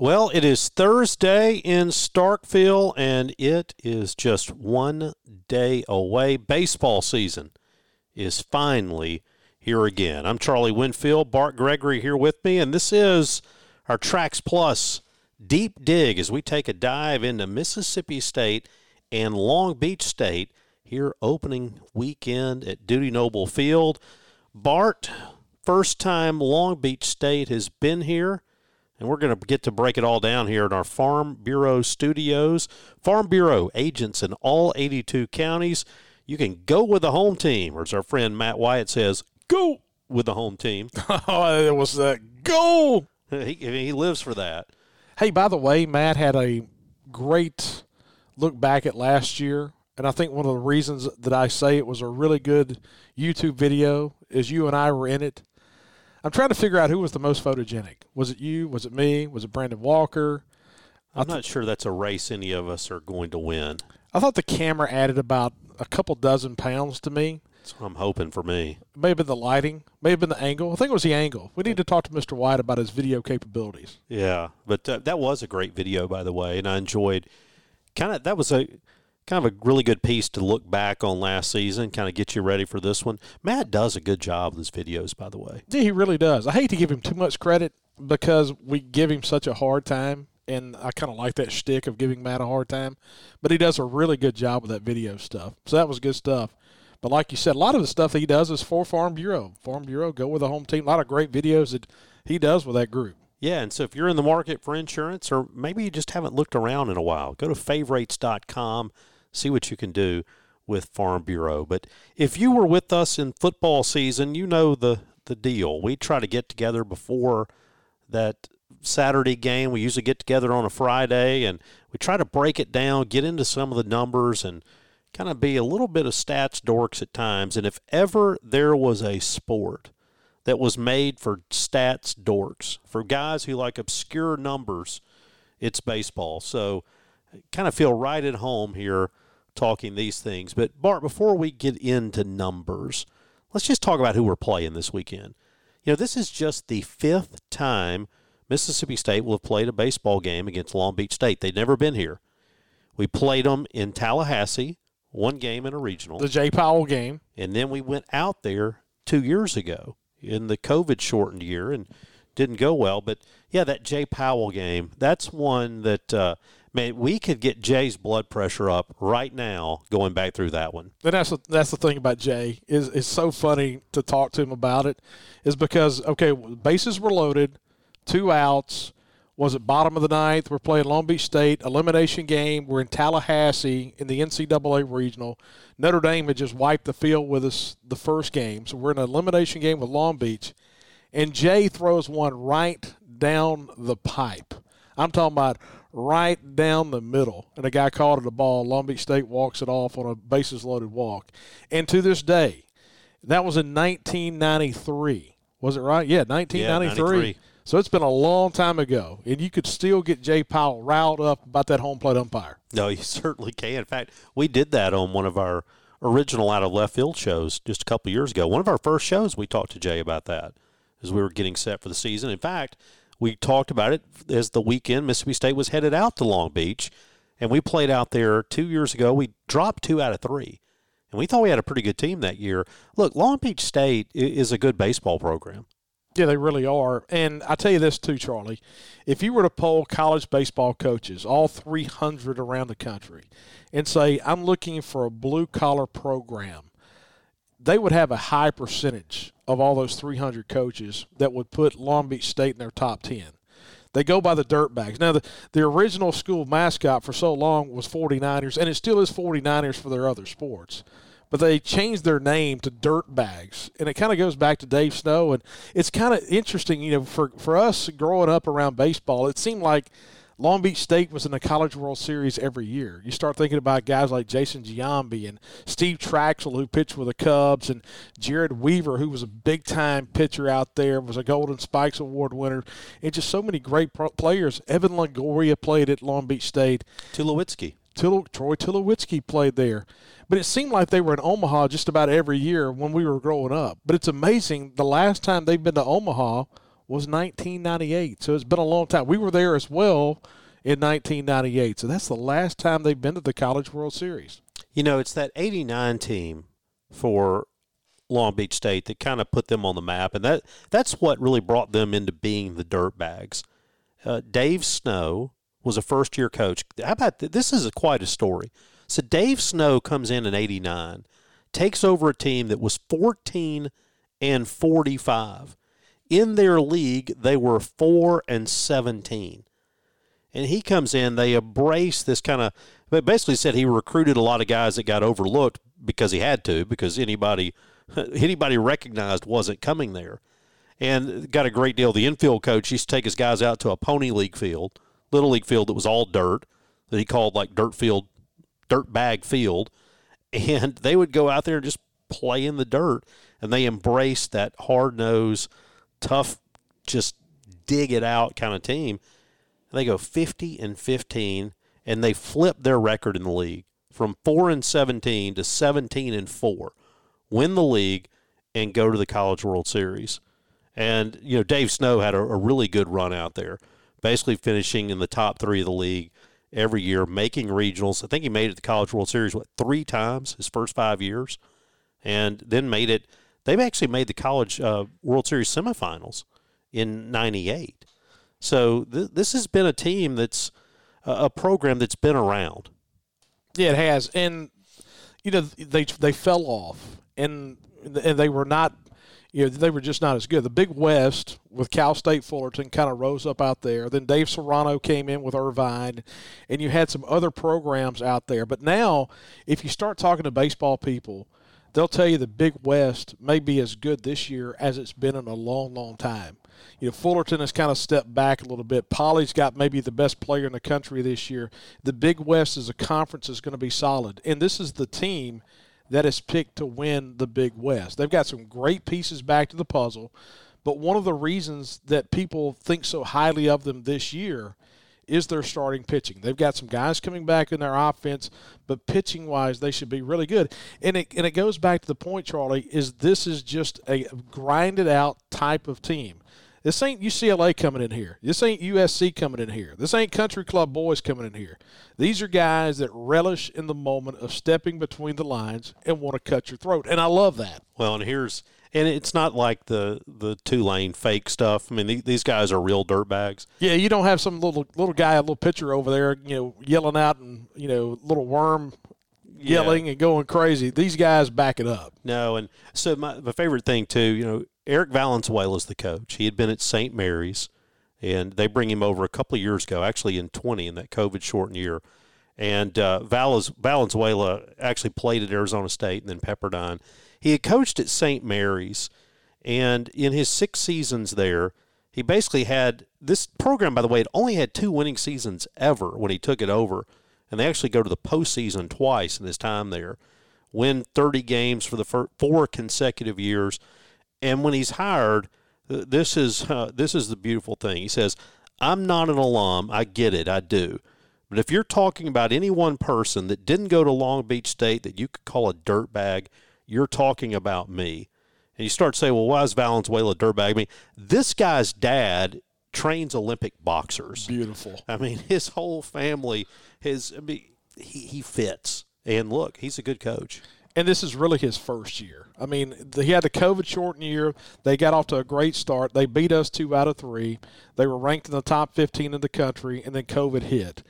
Well, it is Thursday in Starkville, and it is just one day away. Baseball season is finally here again. I'm Charlie Winfield, Bart Gregory here with me, and this is our Trax Plus deep dig as we take a dive into Mississippi State and Long Beach State here opening weekend at Dudy Noble Field. Bart, first time Long Beach State has been here and we're going to get to break it all down here in our Farm Bureau studios. Farm Bureau agents in all 82 counties. You can go with the home team, or as our friend Matt Wyatt says, go with the home team. oh, it was that go. he, he lives for that. Hey, by the way, Matt had a great look back at last year. And I think one of the reasons that I say it was a really good YouTube video is you and I were in it I'm trying to figure out who was the most photogenic. Was it you? Was it me? Was it Brandon Walker? I'm th- not sure that's a race any of us are going to win. I thought the camera added about a couple dozen pounds to me. That's what I'm hoping for me. Maybe the lighting, maybe the angle. I think it was the angle. We need to talk to Mr. White about his video capabilities. Yeah, but uh, that was a great video, by the way, and I enjoyed. Kind of that was a kind of a really good piece to look back on last season, kind of get you ready for this one. Matt does a good job with his videos, by the way. Yeah, he really does. I hate to give him too much credit because we give him such a hard time, and I kind of like that shtick of giving Matt a hard time. But he does a really good job with that video stuff. So that was good stuff. But like you said, a lot of the stuff that he does is for Farm Bureau. Farm Bureau, go with the home team. A lot of great videos that he does with that group. Yeah, and so if you're in the market for insurance, or maybe you just haven't looked around in a while, go to favrates.com see what you can do with Farm Bureau. But if you were with us in football season, you know the the deal. We try to get together before that Saturday game. We usually get together on a Friday and we try to break it down, get into some of the numbers and kind of be a little bit of stats dorks at times. And if ever there was a sport that was made for stats dorks, for guys who like obscure numbers, it's baseball. So kind of feel right at home here talking these things. But Bart, before we get into numbers, let's just talk about who we're playing this weekend. You know, this is just the fifth time Mississippi State will have played a baseball game against Long Beach State. They've never been here. We played them in Tallahassee, one game in a regional. The Jay Powell game. And then we went out there two years ago in the COVID shortened year and didn't go well. But yeah, that Jay Powell game, that's one that uh, man, we could get Jay's blood pressure up right now going back through that one. And that's the, that's the thing about Jay is it's so funny to talk to him about it, is because okay, bases were loaded, two outs. Was it bottom of the ninth? We're playing Long Beach State elimination game. We're in Tallahassee in the NCAA regional. Notre Dame had just wiped the field with us the first game, so we're in an elimination game with Long Beach, and Jay throws one right down the pipe. I'm talking about right down the middle, and a guy caught it a ball. Long Beach State walks it off on a bases loaded walk. And to this day, that was in 1993. Was it right? Yeah, 1993. Yeah, so it's been a long time ago, and you could still get Jay Powell riled up about that home plate umpire. No, you certainly can. In fact, we did that on one of our original out of left field shows just a couple years ago. One of our first shows, we talked to Jay about that as we were getting set for the season. In fact, we talked about it as the weekend Mississippi State was headed out to Long Beach, and we played out there two years ago. We dropped two out of three, and we thought we had a pretty good team that year. Look, Long Beach State is a good baseball program. Yeah, they really are. And I tell you this too, Charlie. If you were to poll college baseball coaches, all 300 around the country, and say, I'm looking for a blue collar program, they would have a high percentage of all those 300 coaches that would put Long Beach State in their top 10. They go by the Dirtbags. Now, the, the original school mascot for so long was 49ers, and it still is 49ers for their other sports. But they changed their name to Dirtbags, and it kind of goes back to Dave Snow. And it's kind of interesting, you know, for, for us growing up around baseball, it seemed like – Long Beach State was in the College World Series every year. You start thinking about guys like Jason Giambi and Steve Trachsel, who pitched with the Cubs, and Jered Weaver, who was a big time pitcher out there, was a Golden Spikes Award winner, and just so many great pro- players. Evan Longoria played at Long Beach State. Tulowitzki. Troy Tulowitzki played there. But it seemed like they were in Omaha just about every year when we were growing up. But it's amazing the last time they've been to Omaha was 1998. So it's been a long time. We were there as well in 1998. So that's the last time they've been to the College World Series. You know, it's that 89 team for Long Beach State that kind of put them on the map, and that that's what really brought them into being the Dirtbags. Uh, Dave Snow was a first year coach. How about th- this? Is a, quite a story. So Dave Snow comes in in '89, takes over a team that was 14 and 45. In their league, they were four and 17 and he comes in. They embrace this kind of, but basically said he recruited a lot of guys that got overlooked because he had to, because anybody anybody recognized wasn't coming there, and got a great deal. The infield coach used to take his guys out to a pony league field, little league field that was all dirt that he called like dirt field, dirt bag field, and they would go out there and just play in the dirt, and they embraced that hard nose, tough, just dig it out kind of team And they go 50 and 15, and they flip their record in the league from 4 and 17 to 17 and 4. Win the league and go to the College World Series. And, you know, Dave Snow had a, a really good run out there, basically finishing in the top three of the league every year, making regionals. I think he made it the College World Series, what, three times his first five years? And then made it. They've actually made the College uh, World Series semifinals in 98. So th- this has been a team that's uh, a program that's been around. Yeah, it has, and you know they they fell off, and and they were not. You know, they were just not as good. The Big West with Cal State Fullerton kind of rose up out there. Then Dave Serrano came in with Irvine, and you had some other programs out there. But now, if you start talking to baseball people, they'll tell you the Big West may be as good this year as it's been in a long, long time. You know, Fullerton has kind of stepped back a little bit. Poly's got maybe the best player in the country this year. The Big West as a conference is going to be solid, and this is the team that is picked to win the Big West. They've got some great pieces back to the puzzle, but one of the reasons that people think so highly of them this year is their starting pitching. They've got some guys coming back in their offense, but pitching wise, they should be really good. And it and it goes back to the point, Charlie, is this is just a grinded out type of team. This ain't UCLA coming in here. This ain't USC coming in here. This ain't country club boys coming in here. These are guys that relish in the moment of stepping between the lines and want to cut your throat. And I love that. Well, and here's and it's not like the the two lane fake stuff. I mean, these guys are real dirtbags. Yeah, you don't have some little little guy, a little pitcher over there, you know, yelling out and you know, little worm yelling yeah. and going crazy. These guys back it up. No, and so my, my favorite thing too, you know, Eric Valenzuela is the coach. He had been at St. Mary's, and they bring him over a couple of years ago, actually in 20 in that COVID shortened year. And uh, Valenzuela actually played at Arizona State and then Pepperdine. He had coached at St. Mary's, and in his six seasons there, he basically had this program. By the way, it only had two winning seasons ever when he took it over, and they actually go to the postseason twice in his time there. Win 30 games for the four consecutive years and when he's hired, this is uh, this is the beautiful thing. He says, "I'm not an alum. I get it. I do." But if you're talking about any one person that didn't go to Long Beach State that you could call a dirtbag, you're talking about me. And you start to say, well, why is Valenzuela a dirtbag? I mean, this guy's dad trains Olympic boxers. Beautiful. I mean, his whole family, his I mean, he, he fits. And look, he's a good coach and this is really his first year. I mean, he had the COVID shortened year. They got off to a great start. They beat us two out of three. They were ranked in the top 15 in the country, and then COVID hit.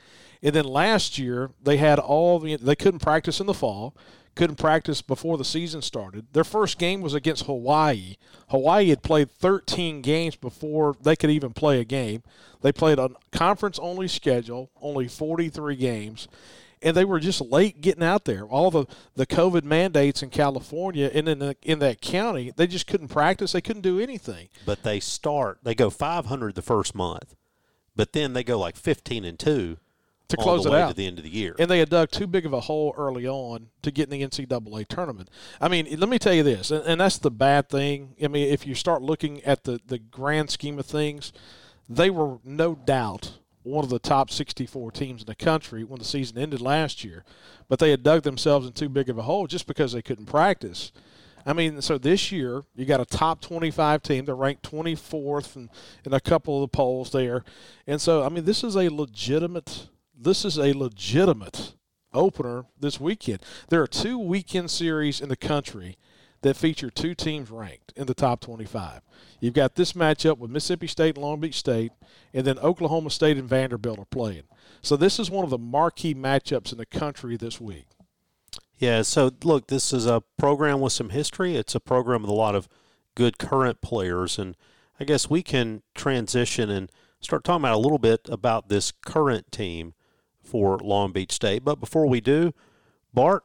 And then last year, they had all the, they couldn't practice in the fall, couldn't practice before the season started. Their first game was against Hawaii. Hawaii had played 13 games before they could even play a game. They played a conference only schedule, only 43 games and they were just late getting out there. All the, the COVID mandates in California and in the, in that county, they just couldn't practice. They couldn't do anything. But they start. They go 500 the first month, but then they go like 15 and two to close it out to the end of the year. And they had dug too big of a hole early on to get in the NCAA tournament. I mean, let me tell you this, and, and that's the bad thing. I mean, if you start looking at the the grand scheme of things, they were no doubt one of the top 64 teams in the country when the season ended last year, but they had dug themselves in too big of a hole just because they couldn't practice. I mean, so this year you got a top 25 team. They're ranked 24th in, in a couple of the polls there, and so I mean, this is a legitimate. This is a legitimate opener this weekend. There are two weekend series in the country that feature two teams ranked in the top 25. You've got this matchup with Mississippi State and Long Beach State, and then Oklahoma State and Vanderbilt are playing. So this is one of the marquee matchups in the country this week. Yeah, so look, this is a program with some history. It's a program with a lot of good current players, and I guess we can transition and start talking about a little bit about this current team for Long Beach State. But before we do, Bart,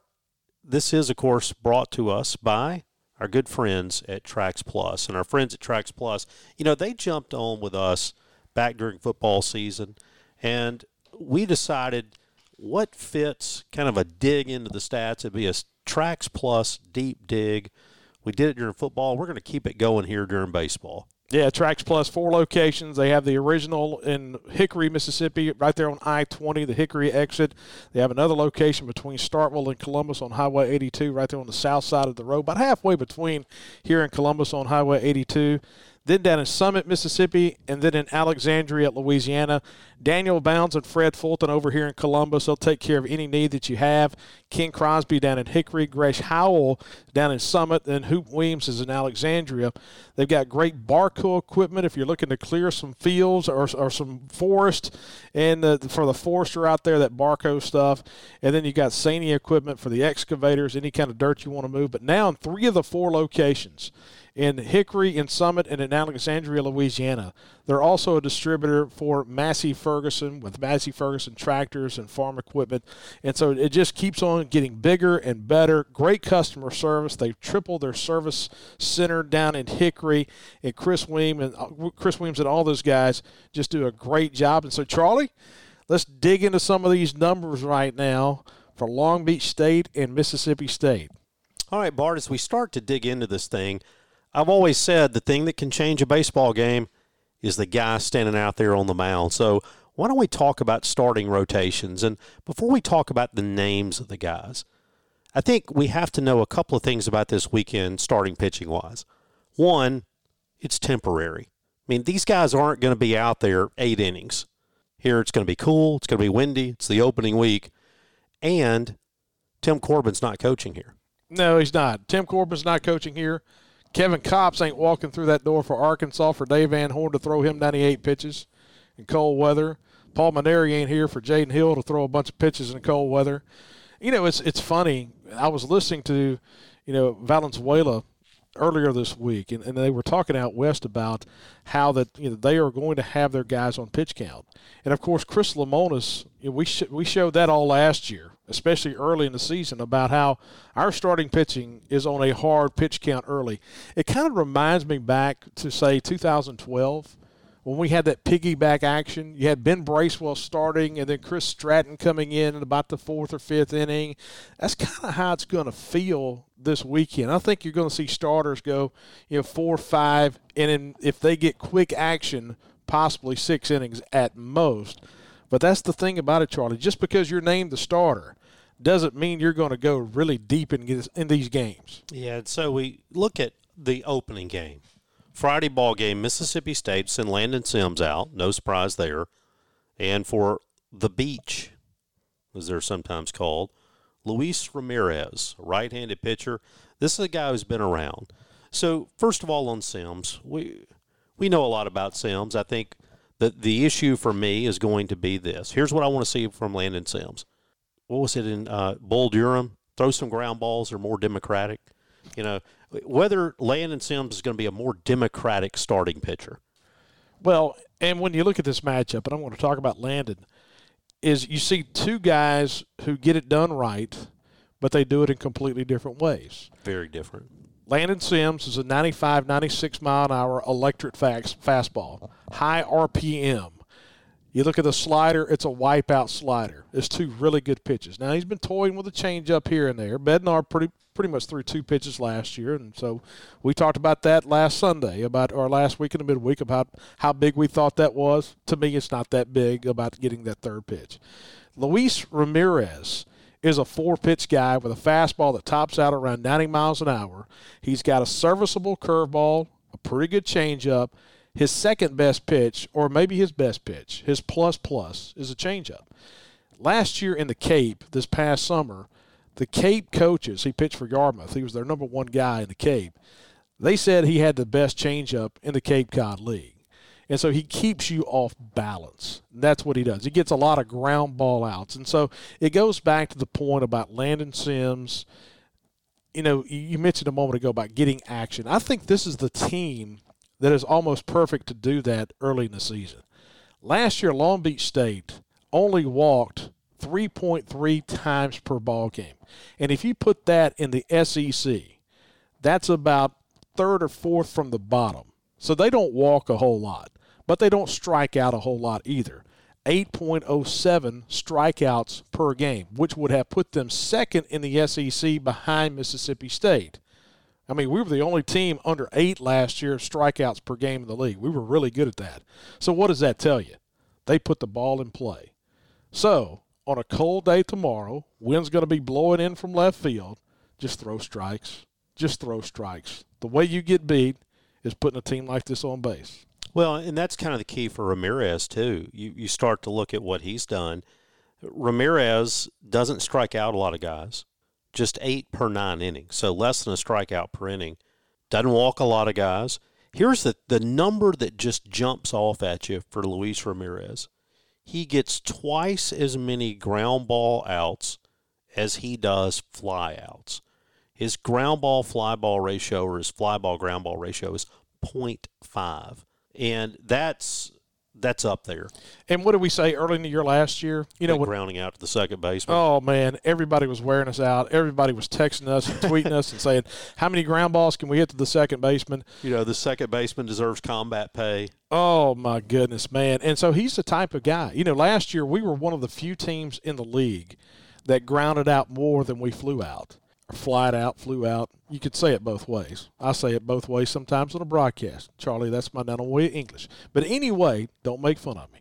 this is, of course, brought to us by our good friends at Trax Plus. And our friends at Trax Plus, you know, they jumped on with us back during football season, and we decided what fits kind of a dig into the stats. It'd be a Trax Plus deep dig. We did it during football. We're going to keep it going here during baseball. Yeah, Trax Plus, four locations. They have the original in Hickory, Mississippi, right there on I 20, the Hickory exit. They have another location between Starkville and Columbus on Highway 82, right there on the south side of the road, about halfway between here and Columbus on Highway 82 then down in Summit, Mississippi, and then in Alexandria, Louisiana. Daniel Bounds and Fred Fulton over here in Columbus. They'll take care of any need that you have. Ken Crosby down in Hickory, Gresh Howell down in Summit, and Hoop Williams is in Alexandria. They've got great Barko equipment if you're looking to clear some fields or, or some forest, and the, for the forester out there, that Barko stuff. And then you got Sany equipment for the excavators, any kind of dirt you want to move. But now in three of the four locations, in Hickory, and Summit, and in Alexandria, Louisiana. They're also a distributor for Massey Ferguson with Massey Ferguson tractors and farm equipment. And so it just keeps on getting bigger and better. Great customer service. They've tripled their service center down in Hickory. And Chris Weems and uh, Chris Weems and all those guys just do a great job. And so, Charlie, let's dig into some of these numbers right now for Long Beach State and Mississippi State. All right, Bart, as we start to dig into this thing, I've always said the thing that can change a baseball game is the guy standing out there on the mound. So why don't we talk about starting rotations? And before we talk about the names of the guys, I think we have to know a couple of things about this weekend starting pitching wise. One, it's temporary. I mean, these guys aren't going to be out there eight innings. Here it's going to be cool, it's going to be windy, it's the opening week, and Tim Corbin's not coaching here. No, he's not. Tim Corbin's not coaching here. Kevin Kopps ain't walking through that door for Arkansas for Dave Van Horn to throw him 98 pitches in cold weather. Paul Mainieri ain't here for Jaden Hill to throw a bunch of pitches in cold weather. You know, it's it's funny. I was listening to, you know, Valenzuela earlier this week, and, and they were talking out west about how that you know they are going to have their guys on pitch count, and of course Chris Lemonis, you know, we sh- we showed that all last year, especially early in the season, about how our starting pitching is on a hard pitch count early. It kind of reminds me back to say 2012 when we had that piggyback action, you had Ben Bracewell starting and then Chris Stratton coming in in about the fourth or fifth inning. That's kind of how it's going to feel this weekend. I think you're going to see starters go, you know, four, or five, and then if they get quick action, possibly six innings at most. But that's the thing about it, Charlie. Just because you're named the starter doesn't mean you're going to go really deep in, in these games. Yeah, so we look at the opening game. Friday ball game, Mississippi State send Landon Sims out. No surprise there. And for the beach, as they're sometimes called, Luis Ramirez, right handed pitcher. This is a guy who's been around. So, first of all, on Sims, we, we know a lot about Sims. I think that the issue for me is going to be this. Here's what I want to see from Landon Sims. What was it in uh, Bull Durham? Throw some ground balls or more democratic. You know, whether Landon Sims is going to be a more democratic starting pitcher. Well, and when you look at this matchup, and I want to talk about Landon, is you see two guys who get it done right, but they do it in completely different ways. Very different. Landon Sims is a 95, 96 mile an hour electric fastball, high RPM. You look at the slider, it's a wipeout slider. It's two really good pitches. Now, he's been toying with a changeup here and there. Bednar pretty pretty much threw two pitches last year, and so we talked about that last Sunday about or last week in the midweek about how big we thought that was. To me, it's not that big about getting that third pitch. Luis Ramirez is a four pitch guy with a fastball that tops out around 90 miles an hour. He's got a serviceable curveball, a pretty good changeup. His second best pitch, or maybe his best pitch, his plus plus, is a changeup. Last year in the Cape, this past summer, the Cape coaches, he pitched for Yarmouth. He was their number one guy in the Cape. They said he had the best changeup in the Cape Cod League. And so he keeps you off balance. That's what he does. He gets a lot of ground ball outs. And so it goes back to the point about Landon Sims. You know, you mentioned a moment ago about getting action. I think this is the team that is almost perfect to do that early in the season. Last year, Long Beach State only walked 3.3 times per ball game. And if you put that in the SEC, that's about third or fourth from the bottom. So they don't walk a whole lot but they don't strike out a whole lot either. 8.07 strikeouts per game, which would have put them second in the SEC behind Mississippi State. I mean, we were the only team under eight last year strikeouts per game in the league. We were really good at that. So, what does that tell you? They put the ball in play. So, on a cold day tomorrow, wind's going to be blowing in from left field. Just throw strikes. Just throw strikes. The way you get beat is putting a team like this on base. Well, and that's kind of the key for Ramirez too. You you start to look at what he's done. Ramirez doesn't strike out a lot of guys, just eight per nine innings, so less than a strikeout per inning. Doesn't walk a lot of guys. Here's the the number that just jumps off at you for Luis Ramirez. He gets twice as many ground ball outs as he does fly outs. His ground ball fly ball ratio or his fly ball ground ball ratio is 0.5 and that's that's up there. And what did we say early in the year last year? You know, grounding out to the second baseman. Oh man, everybody was wearing us out. Everybody was texting us and tweeting us and saying, "How many ground balls can we hit to the second baseman?" You know, the second baseman deserves combat pay. Oh my goodness, man! And so he's the type of guy. You know, last year we were one of the few teams in the league that grounded out more than we flew out flight out, flew out. You could say it both ways. I say it both ways sometimes on a broadcast. Charlie, that's my not way of English. But anyway, don't make fun of me.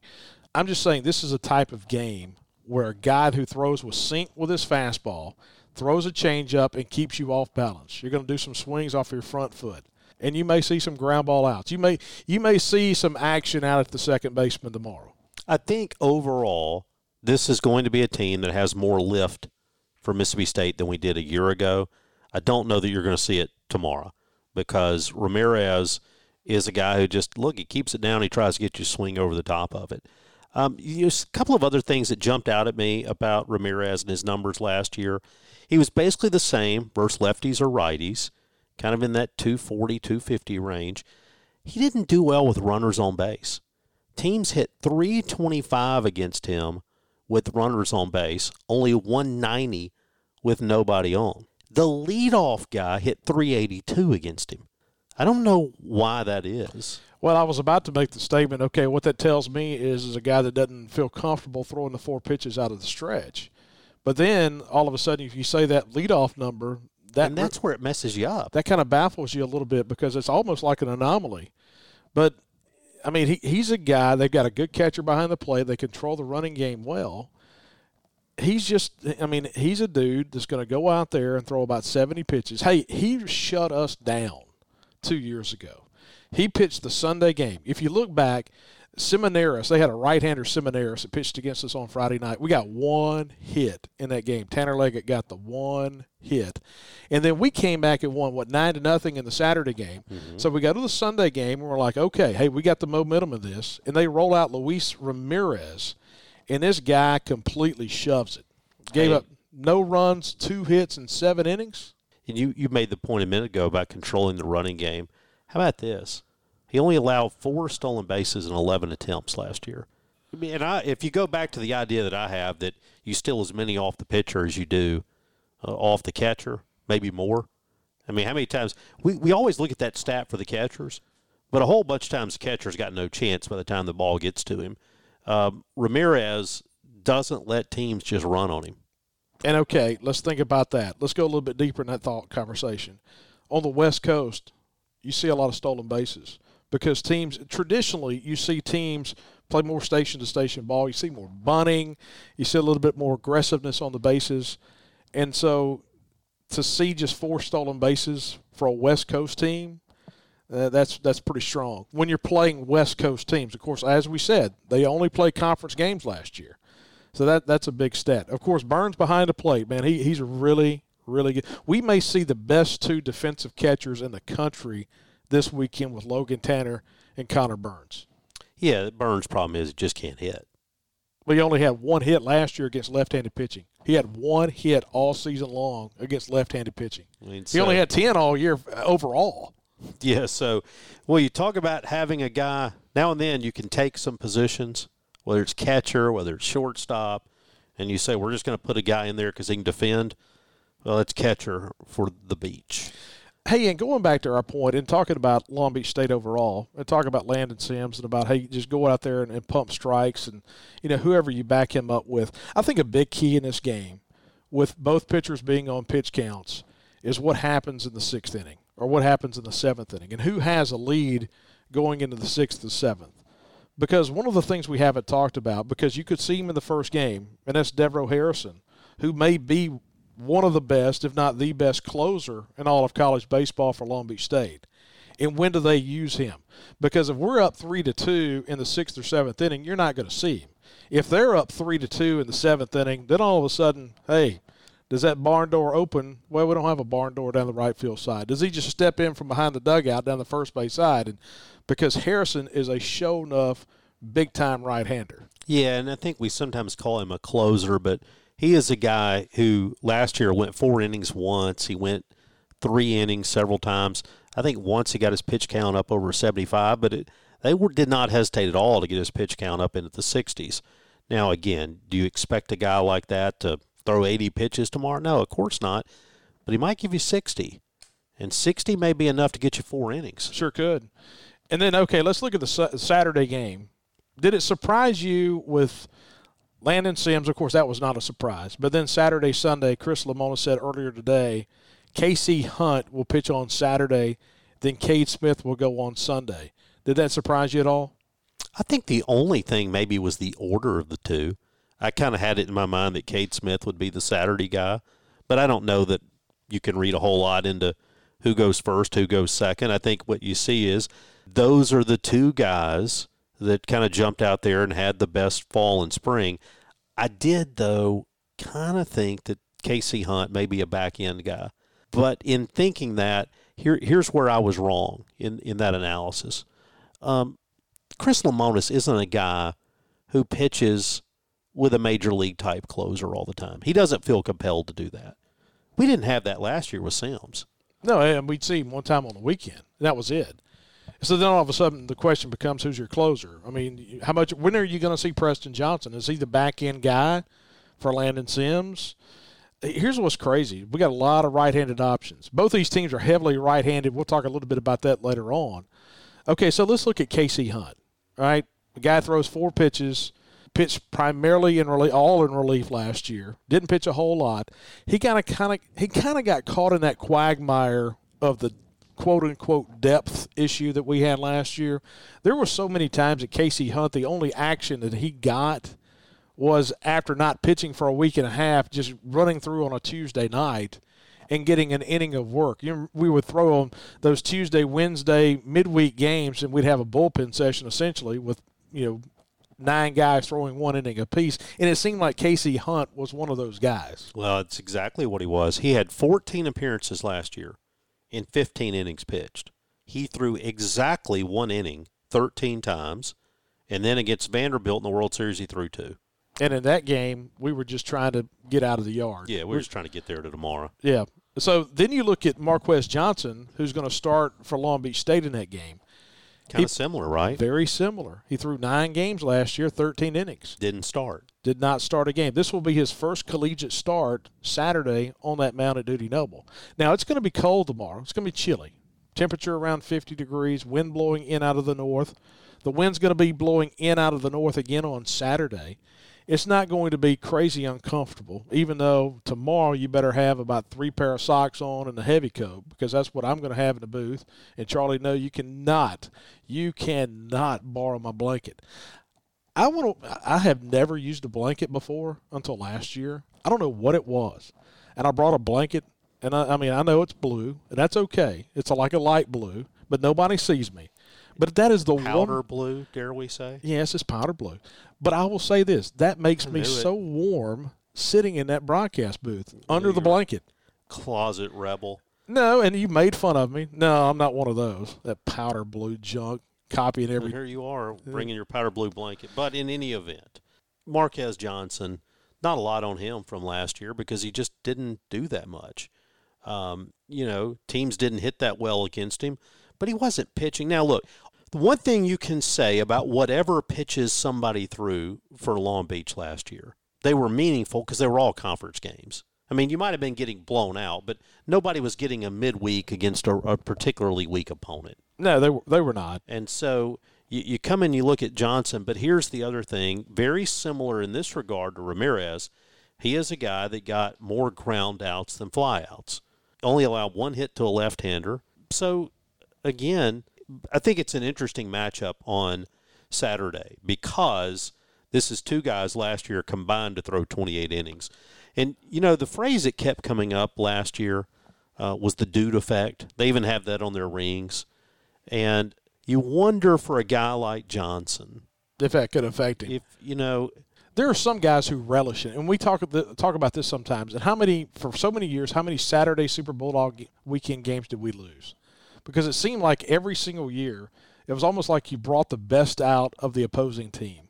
I'm just saying this is a type of game where a guy who throws with sync with his fastball throws a changeup and keeps you off balance. You're going to do some swings off your front foot. And you may see some ground ball outs. You may you may see some action out at the second baseman tomorrow. I think overall this is going to be a team that has more lift for Mississippi State than we did a year ago. I don't know that you're going to see it tomorrow because Ramirez is a guy who just look he keeps it down. He tries to get you swing over the top of it. Um, a couple of other things that jumped out at me about Ramirez and his numbers last year. He was basically the same versus lefties or righties, kind of in that 240, 250 range. He didn't do well with runners on base. Teams hit 325 against him with runners on base, only 190 with nobody on. The leadoff guy hit 382 against him. I don't know why that is. Well, I was about to make the statement. Okay, what that tells me is is a guy that doesn't feel comfortable throwing the four pitches out of the stretch. But then all of a sudden, if you say that leadoff number, that and that's where it messes you up. That kind of baffles you a little bit because it's almost like an anomaly. But I mean, he, he's a guy. They've got a good catcher behind the plate. They control the running game well. He's just, I mean, he's a dude that's going to go out there and throw about 70 pitches. Hey, he shut us down two years ago. He pitched the Sunday game. If you look back, Seminaris, they had a right-hander Seminaris that pitched against us on Friday night. We got one hit in that game. Tanner Leggett got the one hit, and then we came back and won what nine to nothing in the Saturday game. Mm-hmm. So we go to the Sunday game and we're like, okay, hey, we got the momentum of this, and they roll out Luis Ramirez, and this guy completely shoves it. Gave hey. up no runs, two hits, and seven innings. And you you made the point a minute ago about controlling the running game. How about this? He only allowed four stolen bases in 11 attempts last year. I mean, and I, if you go back to the idea that I have that you steal as many off the pitcher as you do uh, off the catcher, maybe more. I mean, how many times we, we always look at that stat for the catchers, but a whole bunch of times the catcher's got no chance by the time the ball gets to him. Um, Ramirez doesn't let teams just run on him. And okay, let's think about that. Let's go a little bit deeper in that thought conversation. On the West Coast, you see a lot of stolen bases because teams traditionally you see teams play more station to station ball. You see more bunting. You see a little bit more aggressiveness on the bases. And so to see just four stolen bases for a West Coast team, uh, that's that's pretty strong. When you're playing West Coast teams, of course, as we said, they only play conference games last year, so that that's a big stat. Of course, Burns behind the plate, man, he he's really really good. We may see the best two defensive catchers in the country this weekend with Logan Tanner and Connor Burns. Yeah, Burns' problem is he just can't hit. Well, he only had one hit last year against left-handed pitching. He had one hit all season long against left-handed pitching. I mean, he so, only had ten all year uh, overall. Yeah. So, well, you talk about having a guy now and then. You can take some positions, whether it's catcher, whether it's shortstop, and you say we're just going to put a guy in there because he can defend. Well, it's catcher for the beach. Hey, and going back to our point and talking about Long Beach State overall, and talking about Landon Sims and about hey, just go out there and, and pump strikes and you know whoever you back him up with. I think a big key in this game, with both pitchers being on pitch counts, is what happens in the sixth inning or what happens in the seventh inning, and who has a lead going into the sixth and seventh. Because one of the things we haven't talked about, because you could see him in the first game, and that's Devereaux Harrison, who may be one of the best, if not the best closer in all of college baseball for Long Beach State. And when do they use him? Because if we're up three to two in the sixth or seventh inning, you're not going to see him. If they're up three to two in the seventh inning, then all of a sudden, hey, does that barn door open? Well, we don't have a barn door down the right field side. Does he just step in from behind the dugout down the first base side? And because Harrison is a show enough big time right hander. Yeah, and I think we sometimes call him a closer, but he is a guy who last year went four innings once. He went three innings several times. I think once he got his pitch count up over 75, but it, they were, did not hesitate at all to get his pitch count up into the 60s. Now, again, do you expect a guy like that to throw 80 pitches tomorrow? No, of course not. But he might give you 60. And 60 may be enough to get you four innings. Sure could. And then, okay, let's look at the Saturday game. Did it surprise you with Landon Sims? Of course, that was not a surprise. But then Saturday, Sunday, Chris Lemonis said earlier today, Casey Hunt will pitch on Saturday, then Cade Smith will go on Sunday. Did that surprise you at all? I think the only thing maybe was the order of the two. I kind of had it in my mind that Cade Smith would be the Saturday guy, but I don't know that you can read a whole lot into who goes first, who goes second. I think what you see is those are the two guys that kind of jumped out there and had the best fall and spring. I did, though, kind of think that Casey Hunt may be a back end guy. But in thinking that, here, here's where I was wrong in, in that analysis. Um, Chris Lemonis isn't a guy who pitches with a major league type closer all the time. He doesn't feel compelled to do that. We didn't have that last year with Sims. No, and we'd see him one time on the weekend. That was it. So then all of a sudden the question becomes who's your closer? I mean, how much when are you going to see Preston Johnson? Is he the back end guy for Landon Sims? Eh, here's what's crazy. We got a lot of right-handed options. Both these teams are heavily right-handed. We'll talk a little bit about that later on. Okay, so let's look at Casey Hunt. Right, the guy throws four pitches, pitched primarily in relief, all in relief last year. Didn't pitch a whole lot. He kind of, kind of, he kind of got caught in that quagmire of the quote unquote depth issue that we had last year. There were so many times that Casey Hunt, the only action that he got was after not pitching for a week and a half, just running through on a Tuesday night and getting an inning of work. You know, we would throw on those Tuesday, Wednesday midweek games, and we'd have a bullpen session essentially with you know nine guys throwing one inning apiece, and it seemed like Casey Hunt was one of those guys. Well, it's exactly what he was. He had 14 appearances last year in 15 innings pitched. He threw exactly one inning 13 times, and then against Vanderbilt in the World Series, he threw two. And in that game, we were just trying to get out of the yard. Yeah, we were just trying to get there to tomorrow. Yeah. So then you look at Marquez Johnson, who's going to start for Long Beach State in that game. Kind of similar, right? Very similar. He threw nine games last year, 13 innings. Didn't start. Did not start a game. This will be his first collegiate start Saturday on that mound at Dudy Noble. Now, it's going to be cold tomorrow. It's going to be chilly. Temperature around 50 degrees, wind blowing in out of the north. The wind's going to be blowing in out of the north again on Saturday it's not going to be crazy uncomfortable, even though tomorrow you better have about three pair of socks on and a heavy coat because that's what I'm going to have in the booth. And Charlie, no, you cannot, you cannot borrow my blanket. I want to. I have never used a blanket before until last year. I don't know what it was, and I brought a blanket, and I, I mean I know it's blue, and that's okay. It's a, like a light blue, but nobody sees me. But that is the Powder one. blue, dare we say? Yes, it's powder blue. But I will say this: that makes me it. so warm sitting in that broadcast booth under the blanket. Closet rebel. No, and you made fun of me. No, I'm not one of those. That powder blue junk, copying And every. here you are bringing your powder blue blanket. But in any event, Marquez Johnson, not a lot on him from last year because he just didn't do that much. Um, you know, teams didn't hit that well against him, but he wasn't pitching. Now, look, the one thing you can say about whatever pitches somebody threw for Long Beach last year, they were meaningful because they were all conference games. I mean, you might have been getting blown out, but nobody was getting a midweek against a, a particularly weak opponent. No, they. They were not. And so you, you come and you look at Johnson, but here's the other thing very similar in this regard to Ramirez. He is a guy that got more ground outs than flyouts, only allowed one hit to a left hander. So, again, I think it's an interesting matchup on Saturday because this is two guys last year combined to throw 28 innings. And, you know, the phrase that kept coming up last year uh, was the dude effect. They even have that on their rings. And you wonder for a guy like Johnson, If that could affect him. if, you know, there are some guys who relish it, and we talk talk about this sometimes. And how many for so many years? How many Saturday Super Bulldog weekend games did we lose? Because it seemed like every single year, it was almost like you brought the best out of the opposing team.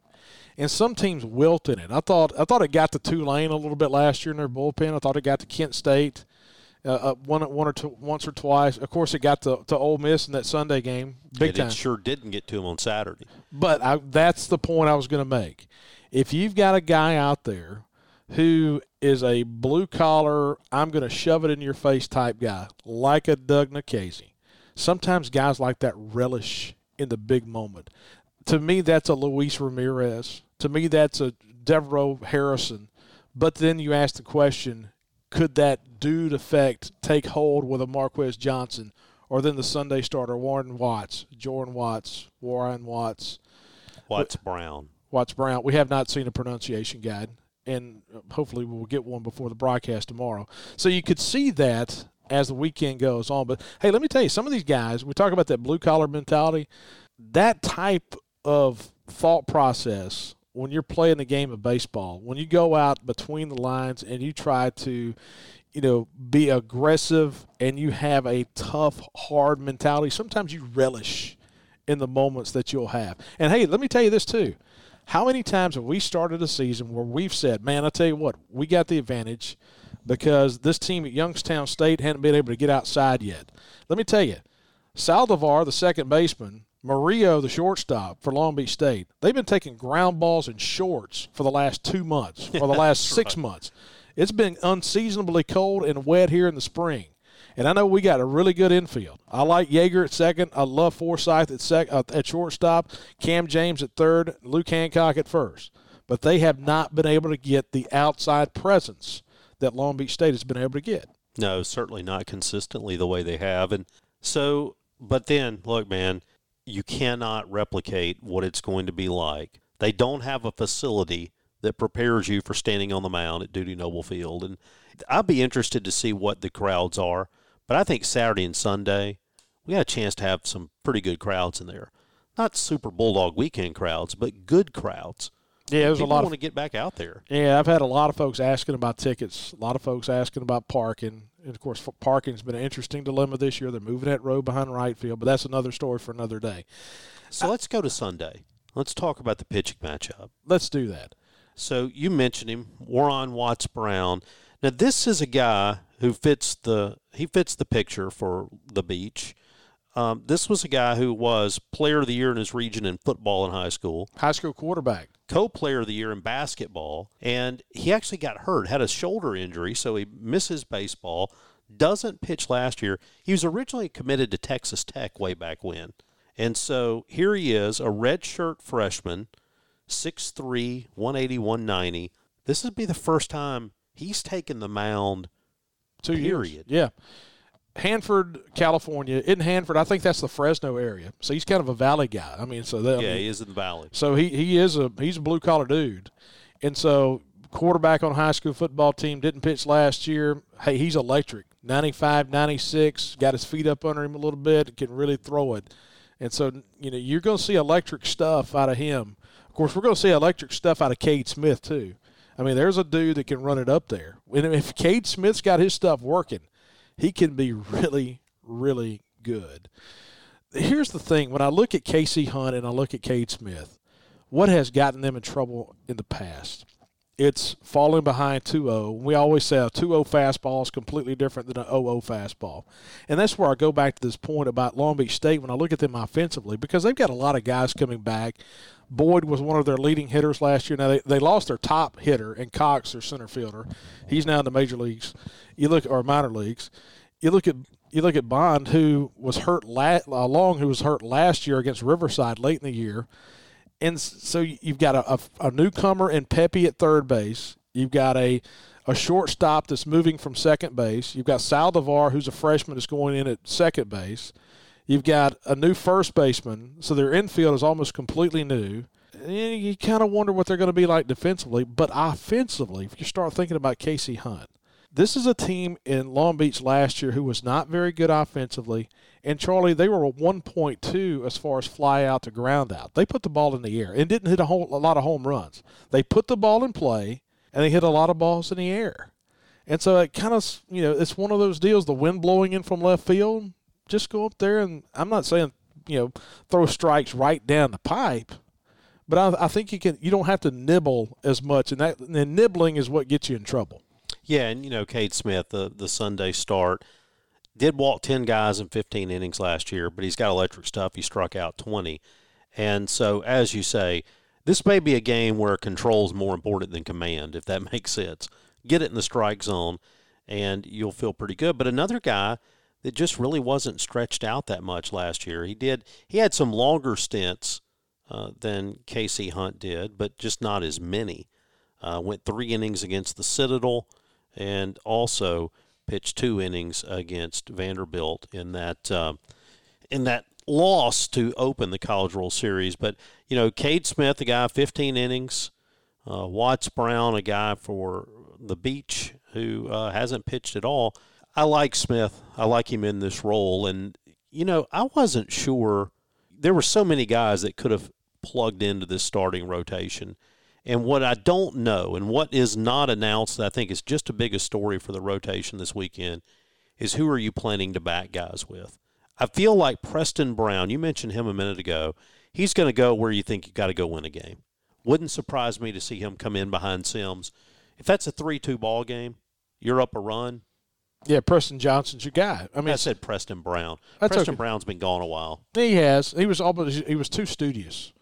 And some teams wilt in it. I thought I thought it got to Tulane a little bit last year in their bullpen. I thought it got to Kent State. Uh, uh, one, one or two, once or twice. Of course, it got to, to Ole Miss in that Sunday game, big and time. it sure didn't get to him on Saturday. But I, that's the point I was going to make. If you've got a guy out there who is a blue collar, I'm going to shove it in your face type guy, like a Doug Nikhazy, sometimes guys like that relish in the big moment. To me, that's a Luis Ramirez. To me, that's a Devereaux Harrison. But then you ask the question could that dude effect take hold with a Marquez Johnson or then the Sunday starter, Warren Watts, Jordan Watts, Warren Watts? Watts Brown. Watts Brown. We have not seen a pronunciation guide, and hopefully we'll get one before the broadcast tomorrow. So you could see that as the weekend goes on. But hey, let me tell you, some of these guys, we talk about that blue collar mentality, that type of thought process when you're playing the game of baseball, when you go out between the lines and you try to, you know, be aggressive and you have a tough, hard mentality, sometimes you relish in the moments that you'll have. And hey, let me tell you this too. How many times have we started a season where we've said, man, I tell you what, we got the advantage because this team at Youngstown State hadn't been able to get outside yet. Let me tell you, Saldivar, the second baseman, Mario, the shortstop for Long Beach State, they've been taking ground balls in shorts for the last two months, for the last six months. It's been unseasonably cold and wet here in the spring. And I know we got a really good infield. I like Yeager at second. I love Forsyth at sec uh, at shortstop, Cam James at third, Luke Hancock at first. But they have not been able to get the outside presence that Long Beach State has been able to get. No, certainly not consistently the way they have. And so, but then, look, man, you cannot replicate what it's going to be like. They don't have a facility that prepares you for standing on the mound at Dudy Noble Field. And I'd be interested to see what the crowds are. But I think Saturday and Sunday, we got a chance to have some pretty good crowds in there. Not super Bulldog weekend crowds, but good crowds. Yeah, there's People a lot of want to get back out there. Yeah, I've had a lot of folks asking about tickets. A lot of folks asking about parking. And of course, parking's been an interesting dilemma this year. They're moving that road behind right field, but that's another story for another day. So let's go to Sunday. Let's talk about the pitching matchup. Let's do that. So you mentioned him, Warren Watts Brown. Now this is a guy who fits the he fits the picture for the beach. Um, this was a guy who was player of the year in his region in football in high school, High school quarterback. co-player of the year in basketball, and he actually got hurt, had a shoulder injury, so he misses baseball. Doesn't pitch last year. He was originally committed to Texas Tech way back when, and so here he is, a redshirt freshman, 6'3", 180, 190. This would be the first time he's taken the mound Two years. Yeah. Hanford, California. In Hanford, I think that's the Fresno area. So he's kind of a valley guy. I mean, so that, yeah, I mean, he is in the valley. So he, he is a he's a blue collar dude, and so quarterback on high school football team didn't pitch last year. Hey, he's electric. 95, 96, got his feet up under him a little bit, can really throw it. And so, you know, you're going to see electric stuff out of him. Of course, we're going to see electric stuff out of Cade Smith, too. I mean, there's a dude that can run it up there. And if Cade Smith's got his stuff working, he can be really, really good. Here's the thing when I look at Casey Hunt and I look at Cade Smith, what has gotten them in trouble in the past? It's falling behind 2 0. We always say a 2 0 fastball is completely different than an 0 0 fastball. And that's where I go back to this point about Long Beach State when I look at them offensively because they've got a lot of guys coming back. Boyd was one of their leading hitters last year. Now, they, they lost their top hitter, and Cox, their center fielder. He's now in the major leagues. You look, or minor leagues. You look at you look at Bond, who was hurt la- uh, Long, who was hurt last year against Riverside late in the year and so you've got a, a, a, newcomer in Pepe at third base. You've got a a shortstop that's moving from second base. You've got Saldivar, who's a freshman, that's going in at second base. You've got a new first baseman, so their infield is almost completely new. And you kind of wonder what they're going to be like defensively, but offensively, if you start thinking about Casey Hunt, this is a team in Long Beach last year who was not very good offensively. And Charlie, they were a 1.2 as far as fly out to ground out. They put the ball in the air and didn't hit a, whole, a lot of home runs. They put the ball in play and they hit a lot of balls in the air. And so it kind of, you know, it's one of those deals. The wind blowing in from left field, just go up there and I'm not saying, you know, throw strikes right down the pipe, but I, I think you can. You don't have to nibble as much, and that and nibbling is what gets you in trouble. Yeah, and you know, Cade Smith, the the Sunday start, did walk ten guys in 15 innings last year, but he's got electric stuff. He struck out 20, and so as you say, this may be a game where control is more important than command, if that makes sense. Get it in the strike zone, and you'll feel pretty good. But another guy that just really wasn't stretched out that much last year. He did. He had some longer stints uh, than Casey Hunt did, but just not as many. Uh, went three innings against the Citadel and also pitched two innings against Vanderbilt in that uh, in that loss to open the College World Series. But you know, Cade Smith, a guy 15 innings, uh, Watts Brown, a guy for the Beach who uh, hasn't pitched at all. I like Smith. I like him in this role, and you know, I wasn't sure. There were so many guys that could have plugged into this starting rotation and what I don't know and what is not announced, I think is just a bigger story for the rotation this weekend, is who are you planning to back guys with? I feel like Preston Brown, you mentioned him a minute ago, he's going to go where you think you got to go win a game. Wouldn't surprise me to see him come in behind Sims. If that's a 3 2 ball game, you're up a run. Yeah, Preston Johnson's your guy. I mean, I said Preston Brown. Preston okay. Brown's been gone a while. He has. He was almost. He was too studious.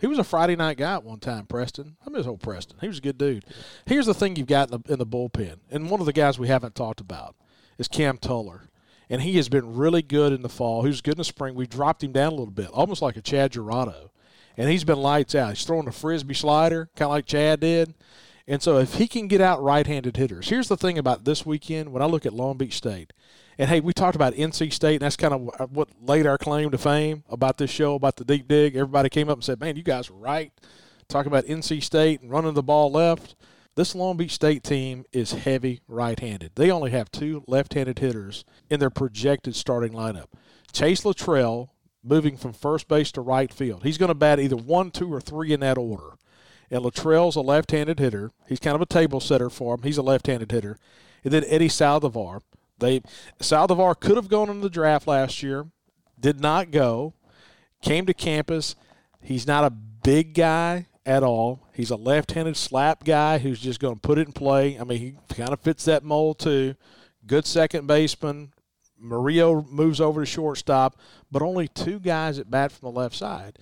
He was a Friday night guy at one time, Preston. I miss old Preston. He was a good dude. Here's the thing you've got in the, in the bullpen, and one of the guys we haven't talked about is Cam Tullar. And he has been really good in the fall. He was good in the spring. We dropped him down a little bit, almost like a Chad Gerardo. And he's been lights out. He's throwing a frisbee slider, kind of like Chad did. And so if he can get out right-handed hitters, here's the thing about this weekend. When I look at Long Beach State, and hey, we talked about NC State, and that's kind of what laid our claim to fame about this show, about the deep dig. Everybody came up and said, man, you guys were right. Talking about NC State and running the ball left. This Long Beach State team is heavy right handed. They only have two left handed hitters in their projected starting lineup. Chase Latrell moving from first base to right field. He's going to bat either one, two, or three in that order. And Latrell's a left handed hitter. He's kind of a table setter for him. He's a left handed hitter. And then Eddie Saldivar. They Saldivar could have gone in the draft last year, did not go. Came to campus. He's not a big guy at all. He's a left-handed slap guy who's just going to put it in play. I mean, he kind of fits that mold too. Good second baseman. Murillo moves over to shortstop, but only two guys at bat from the left side.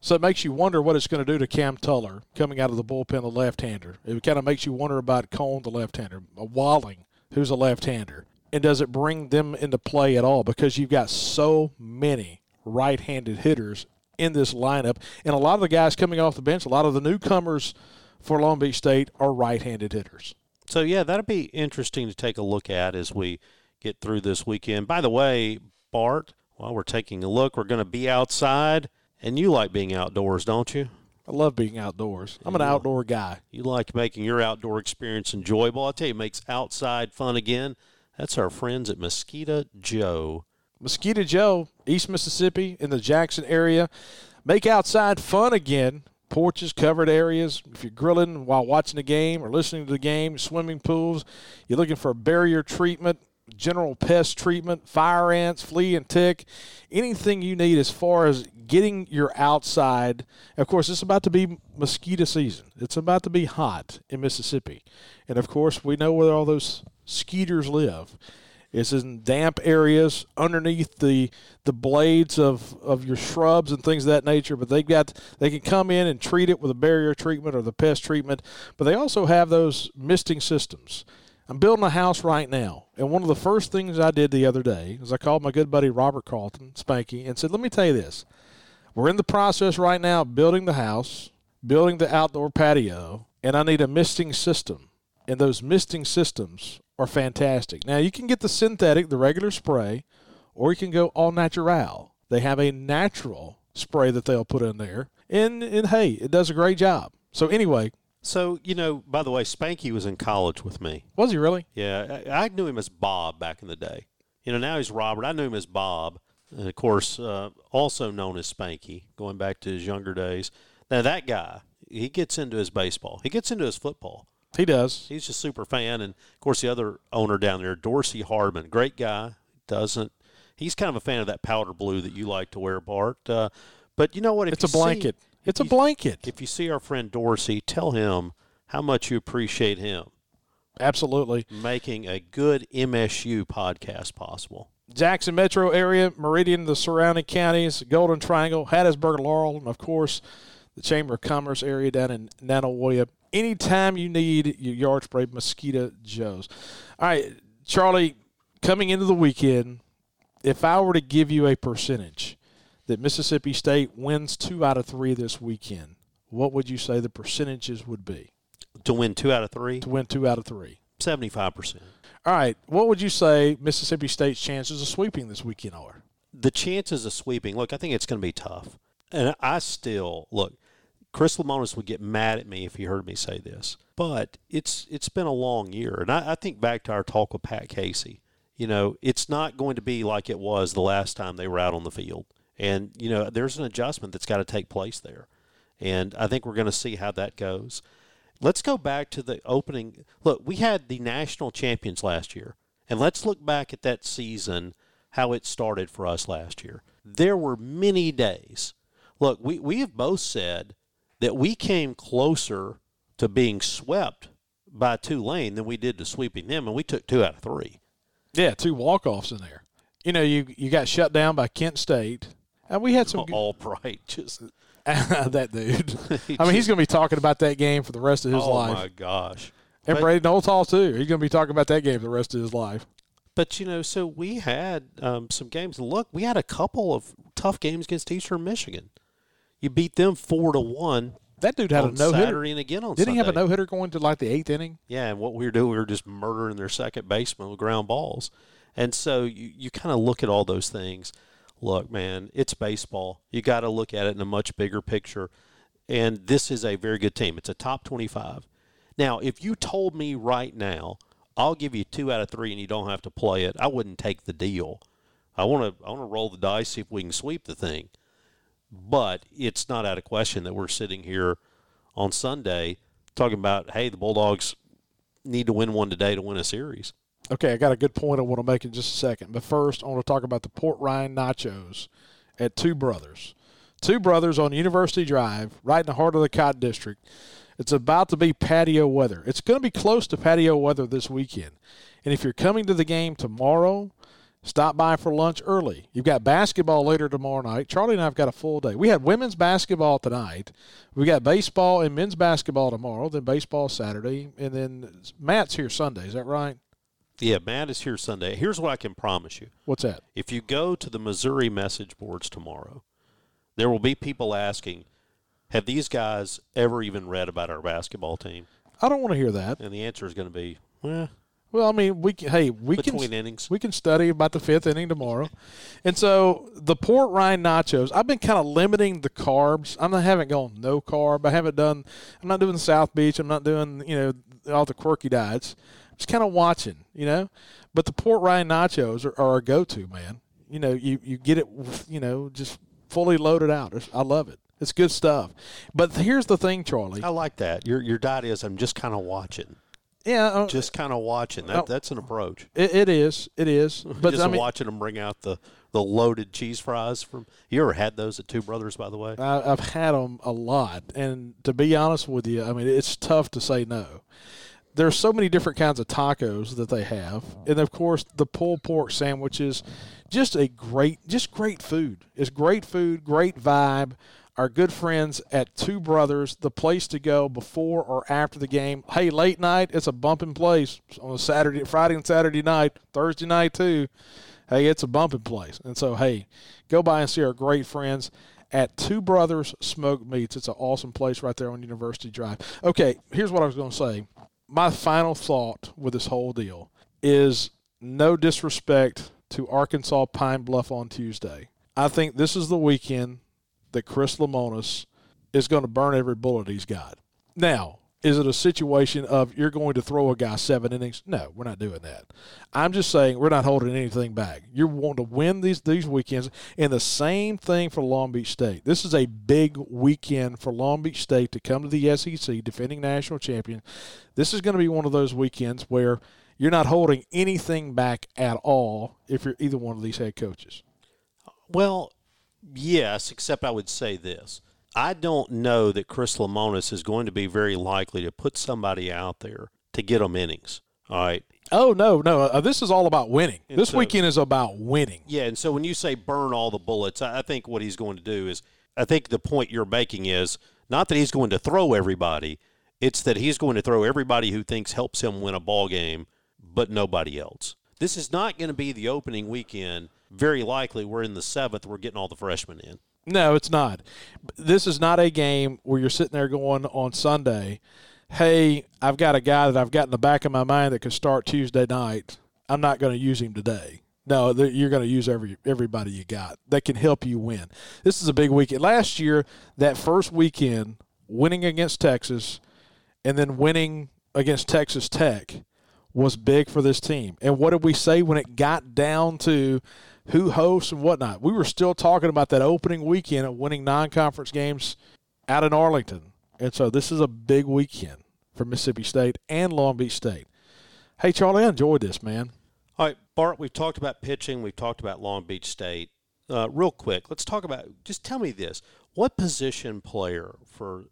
So it makes you wonder what it's going to do to Cam Tullar coming out of the bullpen, the left-hander. It kind of makes you wonder about Cone, the left-hander, uh, Walling, who's a left-hander and does it bring them into play at all? Because you've got so many right handed hitters in this lineup. And a lot of the guys coming off the bench, a lot of the newcomers for Long Beach State are right handed hitters. So, yeah, that'll be interesting to take a look at as we get through this weekend. By the way, Bart, while we're taking a look, we're going to be outside, and you like being outdoors, don't you? I love being outdoors. I'm an Yeah. outdoor guy. You like making your outdoor experience enjoyable. I tell you, it makes outside fun again. That's our friends at Mosquito Joe. Mosquito Joe, East Mississippi, in the Jackson area. Make outside fun again. Porches, covered areas. If you're grilling while watching the game or listening to the game, swimming pools, you're looking for barrier treatment, general pest treatment, fire ants, flea and tick, anything you need as far as getting your outside. Of course, it's about to be mosquito season. It's about to be hot in Mississippi. And of course, we know where all those skeeters live. It's in damp areas underneath the the blades of, of your shrubs and things of that nature. But they've got they can come in and treat it with a barrier treatment or the pest treatment. But they also have those misting systems. I'm building a house right now, and one of the first things I did the other day is I called my good buddy Robert Carlton, Spanky, and said, "Let me tell you this. We're in the process right now of building the house, building the outdoor patio, and I need a misting system. And those misting systems are fantastic. Now, you can get the synthetic, the regular spray, or you can go all natural. They have a natural spray that they'll put in there. And, and hey, it does a great job. So, anyway, So, you know, by the way, Spanky was in college with me. was he really? Yeah, I, I knew him as Bob back in the day. You know, now he's Robert. I knew him as Bob, and of course, uh, also known as Spanky, going back to his younger days. Now, that guy, he gets into his baseball, he gets into his football. He does. He's just a super fan, and of course, the other owner down there, Dorsey Hardman, great guy. Doesn't he's kind of a fan of that powder blue that you like to wear, Bart? Uh, but you know what? If It's a blanket. see- It's a blanket. If you see our friend Dorsey, tell him how much you appreciate him Absolutely. making a good MSU podcast possible. Jackson metro area, Meridian, the surrounding counties, Golden Triangle, Hattiesburg, Laurel, and of course the Chamber of Commerce area down in Nanawoya. Anytime you need your yard spray, Mosquito Joe's. All right, Charlie, coming into the weekend, if I were to give you a percentage that Mississippi State wins two out of three this weekend, what would you say the percentages would be To win two out of three, to win two out of three? 75%. All right, what would you say Mississippi State's chances of sweeping this weekend are? The chances of sweeping, look, I think it's going to be tough. And I still, look, Chris Lemonis would get mad at me if he heard me say this, but it's it's been a long year. And I, I think back to our talk with Pat Casey. You know, it's not going to be like it was the last time they were out on the field. And, you know, there's an adjustment that's got to take place there. And I think we're going to see how that goes. Let's go back to the opening. Look, we had the national champions last year. And let's look back at that season, how it started for us last year. There were many days. Look, we, we have both said that we came closer to being swept by Tulane than we did to sweeping them, and we took two out of three. Yeah, two walk offs in there. You know, you you got shut down by Kent State, and we had some All bright, just that dude. I mean, he's going to be talking about that game for the rest of his oh life. Oh my gosh. and But- Brady Noltall too. He's going to be talking about that game for the rest of his life. But you know, so we had um, some games. Look, we had a couple of tough games against Eastern Michigan. You beat them four to one That dude had a no hitter. Saturday and again on Didn't he have a no hitter going to like the eighth inning? Yeah, and what we were doing, we were just murdering their second baseman with ground balls. And so you, you kind of look at all those things. Look, man, it's baseball. You got to look at it in a much bigger picture. And this is a very good team. It's a top 25. Now, if you told me right now, I'll give you two out of three and you don't have to play it, I wouldn't take the deal. I want to I want to roll the dice see if we can sweep the thing. But it's not out of question that we're sitting here on Sunday talking about, hey, the Bulldogs need to win one today to win a series. Okay, I got a good point I want to make in just a second. But first, I want to talk about the Port Ryan Nachos at Two Brothers. Two Brothers on University Drive, right in the heart of the Cotton District. It's about to be patio weather. It's going to be close to patio weather this weekend. And if you're coming to the game tomorrow, stop by for lunch early. You've got basketball later tomorrow night. Charlie and I have got a full day. We had women's basketball tonight. We got baseball and men's basketball tomorrow, then baseball Saturday, and then Matt's here Sunday. Is that right? Yeah, Matt is here Sunday. Here's what I can promise you. What's that? If you go to the Missouri message boards tomorrow, there will be people asking, have these guys ever even read about our basketball team? I don't want to hear that. And the answer is going to be, well, Well, I mean, we can. Hey, we between can innings. we can study about the fifth inning tomorrow, and so the port Ryan nachos. I've been kind of limiting the carbs. I'm not haven't gone no carb. I haven't done. I'm not doing South Beach. I'm not doing you know all the quirky diets. Just kind of watching, you know. But the port Ryan nachos are, are a go-to, man. You know, you you get it, you know, just fully loaded out. I love it. It's good stuff. But here's the thing, Charlie. I like that. Your your diet is I'm just kind of watching, Yeah, uh, just kind of watching. That Oh. that's an approach. it, it is. It is. But just I mean, watching them bring out the the loaded cheese fries from. You ever had those at Two Brothers, by the way? I, I've had them a lot, and to be honest with you, I mean it's tough to say no. There's so many different kinds of tacos that they have, and of course the pulled pork sandwiches, just a great, just great food. It's great food, great vibe. Our good friends at Two Brothers, the place to go before or after the game. Hey, late night, it's a bumping place on a Saturday, Friday and Saturday night, Thursday night too hey, it's a bumping place. And so, hey, go by and see our great friends at Two Brothers Smoked Meats. It's an awesome place right there on University Drive. Okay, here's what I was going to say. My final thought with this whole deal is no disrespect to Arkansas Pine Bluff on Tuesday. I think this is the weekend that Chris Lemonis is going to burn every bullet he's got. Now, is it a situation of you're going to throw a guy seven innings? No, we're not doing that. I'm just saying we're not holding anything back. You're wanting to win these these weekends, and the same thing for Long Beach State. This is a big weekend for Long Beach State to come to the SEC, defending national champion. This is going to be one of those weekends where you're not holding anything back at all if you're either one of these head coaches. Well, yes, except I would say this. I don't know that Chris Lemonis is going to be very likely to put somebody out there to get them innings. All right. Oh no, no! Uh, this is all about winning. And this so- weekend is about winning. Yeah, and so when you say burn all the bullets, I I think what he's going to do is, I think the point you're making is not that he's going to throw everybody, it's that he's going to throw everybody who thinks helps him win a ball game, but nobody else. This is not going to be the opening weekend. Very likely, we're in the seventh. We're getting all the freshmen in. No, it's not. This is not a game where you're sitting there going on Sunday, hey, I've got a guy that I've got in the back of my mind that could start Tuesday night. I'm not going to use him today. No, you're going to use every everybody you got that can help you win. This is a big weekend. Last year, that first weekend, winning against Texas and then winning against Texas Tech was big for this team. And what did we say when it got down to who hosts and whatnot? We were still talking about that opening weekend of winning non conference games out in Arlington. And so this is a big weekend for Mississippi State and Long Beach State. Hey, Charlie, I enjoyed this, man. All right, Bart, we've talked about pitching. We've talked about Long Beach State. Uh, real quick, let's talk about just tell me this. What position player for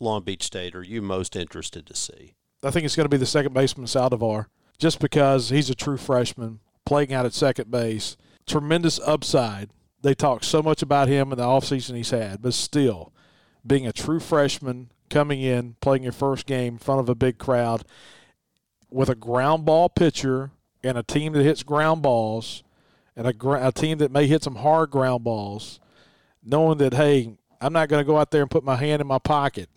Long Beach State are you most interested to see? I think it's going to be the second baseman, Saldivar, just because he's a true freshman playing out at second base. Tremendous upside. They talk so much about him in the offseason he's had, but still, being a true freshman, coming in, playing your first game in front of a big crowd with a ground ball pitcher and a team that hits ground balls and a, gr- a team that may hit some hard ground balls, knowing that, hey, I'm not going to go out there and put my hand in my pocket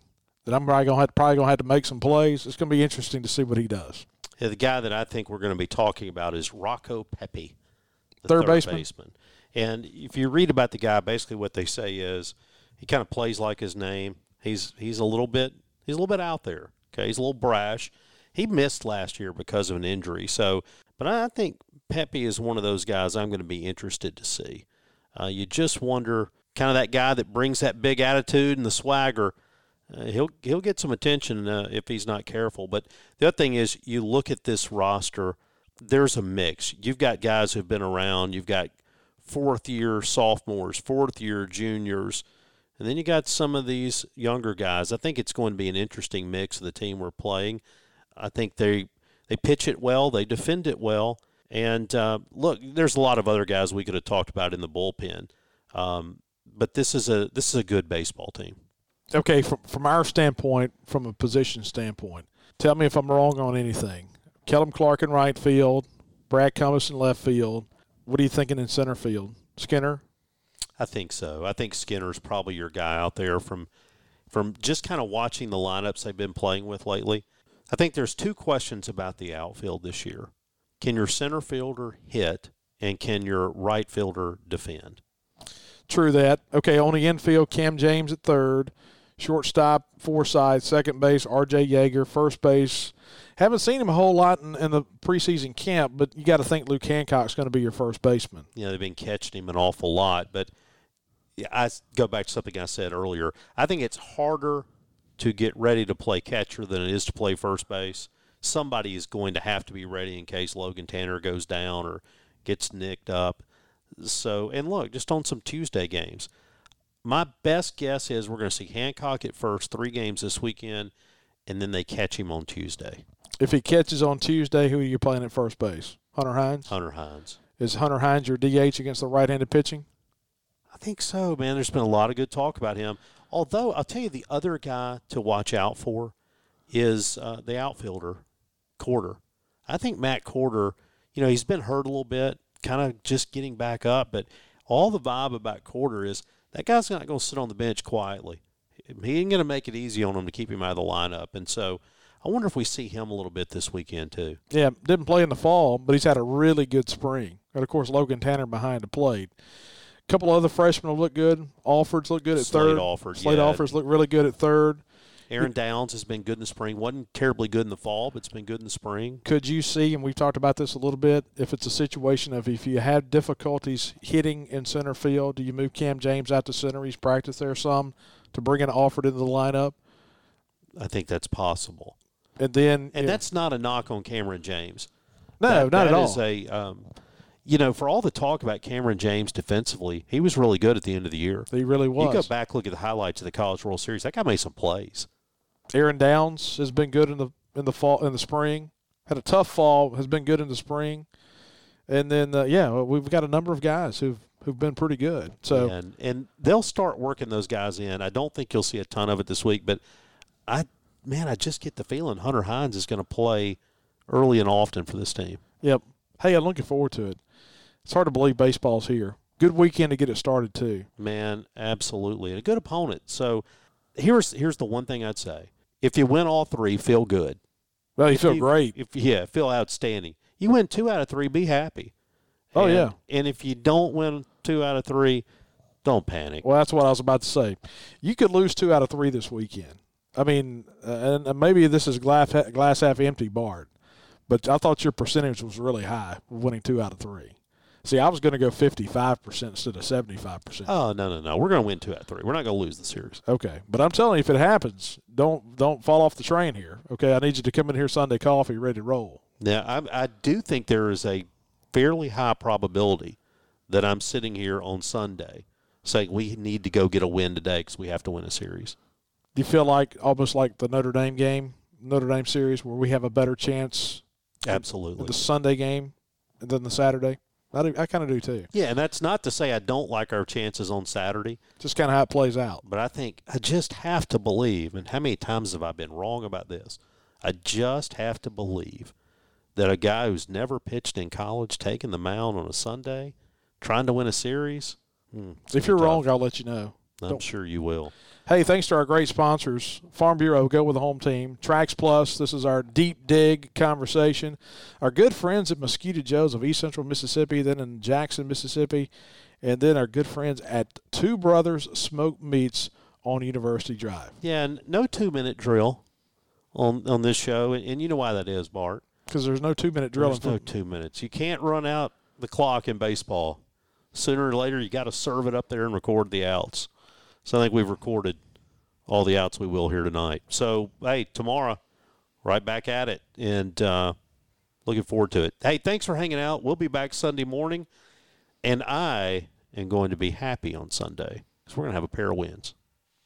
that I'm probably going to have, to make some plays. It's going to be interesting to see what he does. Yeah, the guy that I think we're going to be talking about is Rocco Pepe, the Third baseman. And if you read about the guy, basically what they say is he kind of plays like his name. He's he's a little bit he's a little bit out there. Okay, he's a little brash. He missed last year because of an injury. So, but I think Pepe is one of those guys I'm going to be interested to see. Uh, you just wonder, kind of that guy that brings that big attitude and the swagger. Uh, he'll he'll get some attention uh, if he's not careful. But the other thing is, you look at this roster. There's a mix. You've got guys who've been around. You've got fourth year sophomores, fourth year juniors, and then you got some of these younger guys. I think it's going to be an interesting mix of the team we're playing. I think they they pitch it well, they defend it well, and uh, look, there's a lot of other guys we could have talked about in the bullpen, um, but this is a this is a good baseball team. Okay, from from our standpoint, from a position standpoint, tell me if I'm wrong on anything. Kellum Clark in right field, Brad Cummins in left field. What are you thinking in center field? Skinner? I think so. I think Skinner's probably your guy out there from from just kind of watching the lineups they've been playing with lately. I think there's two questions about the outfield this year. Can your center fielder hit, and can your right fielder defend? True that. Okay, on the infield, Cam James at third, shortstop, Forsythe, second base, R.J. Yeager, first base. Haven't seen him a whole lot in, in the preseason camp, but you got to think Luke Hancock's going to be your first baseman. Know, they've been catching him an awful lot, but I go back to something I said earlier. I think it's harder to get ready to play catcher than it is to play first base. Somebody is going to have to be ready in case Logan Tanner goes down or gets nicked up. So, and look, just on some Tuesday games, my best guess is we're going to see Hancock at first, three games this weekend, and then they catch him on Tuesday. If he catches on Tuesday, who are you playing at first base? Hunter Hines? Hunter Hines. Is Hunter Hines your DH against the right handed pitching? I think so, man. There's been a lot of good talk about him. Although, I'll tell you the other guy to watch out for is uh, the outfielder, Quarter. I think Matt Quarter. you know, he's been hurt a little bit, kind of just getting back up, but all the vibe about Quarter is that guy's not going to sit on the bench quietly. He ain't going to make it easy on him to keep him out of the lineup. And so I wonder if we see him a little bit this weekend, too. Yeah, didn't play in the fall, but he's had a really good spring. And, of course, Logan Tanner behind the plate. A couple other freshmen have looked good. Alford's looked good at Slade third. Alford, Slade yeah. Alford's looked really good at third. Aaron Downs has been good in the spring. wasn't terribly good in the fall, but it's been good in the spring. Could you see, and we've talked about this a little bit, if it's a situation of if you have difficulties hitting in center field, do you move Cam James out to center? He's practiced there some to bring in Alford into the lineup. I think that's possible. And then And yeah. that's not a knock on Cameron James. no, That- not that at all. is a, um, you know, for all the talk about Cameron James defensively, he was really good at the end of the year. he really was. You go back look at the highlights of the College World Series. That guy made some plays. Aaron Downs has been good in the in the fall in the spring. Had a tough fall, has been good in the spring, and then uh, yeah, we've got a number of guys who've who've been pretty good. So and and they'll start working those guys in. I don't think you'll see a ton of it this week, but I man, I just get the feeling Hunter Hines is going to play early and often for this team. yep. Hey, I'm looking forward to it. It's hard to believe baseball's here. Good weekend to get it started too. Man, absolutely, and a good opponent. So here's here's the one thing I'd say: if you win all three, feel good. Well, you If feel great. If yeah, feel outstanding. You win two out of three, be happy. Oh, And- yeah. And if you don't win two out of three, don't panic. Well, that's what I was about to say. You could lose two out of three this weekend. I mean, uh, and maybe this is glass glass half empty, Bart, but I thought your percentage was really high, winning two out of three. See, I was going to go fifty-five percent instead of seventy-five percent. Oh no no no! We're going to win two out of three. We're not going to lose the series. Okay, but I'm telling you, if it happens, don't don't fall off the train here. Okay, I need you to come in here Sunday coffee ready to roll. Now I I do think there is a fairly high probability that I'm sitting here on Sunday saying we need to go get a win today because we have to win a series. Do you feel like almost like the Notre Dame game, Notre Dame series, where we have a better chance Absolutely. the Sunday game than the Saturday? I, do, I kind of do too. Yeah, and that's not to say I don't like our chances on Saturday. Just kind of how it plays out. But I think I just have to believe, and how many times have I been wrong about this? I just have to believe that a guy who's never pitched in college taking the mound on a Sunday, trying to win a series. hmm, If you're be wrong. I'll let you know. I'm don't- sure you will. Hey, thanks to our great sponsors, Farm Bureau, go with the home team, Trax Plus. This is our deep dig conversation. Our good friends at Mosquito Joe's of East Central Mississippi, then in Jackson, Mississippi, and then our good friends at Two Brothers Smoked Meats on University Drive. Yeah, and no two minute drill on on this show, and, and you know why that is, Bart. Because there's no two minute drill. There's no two minutes. You can't run out the clock in baseball. Sooner or later, you got to serve it up there and record the outs. So I think we've recorded all the outs we will here tonight. So hey, tomorrow, right back at it, and uh, looking forward to it. Hey, thanks for hanging out. We'll be back Sunday morning, and I am going to be happy on Sunday because we're going to have a pair of wins.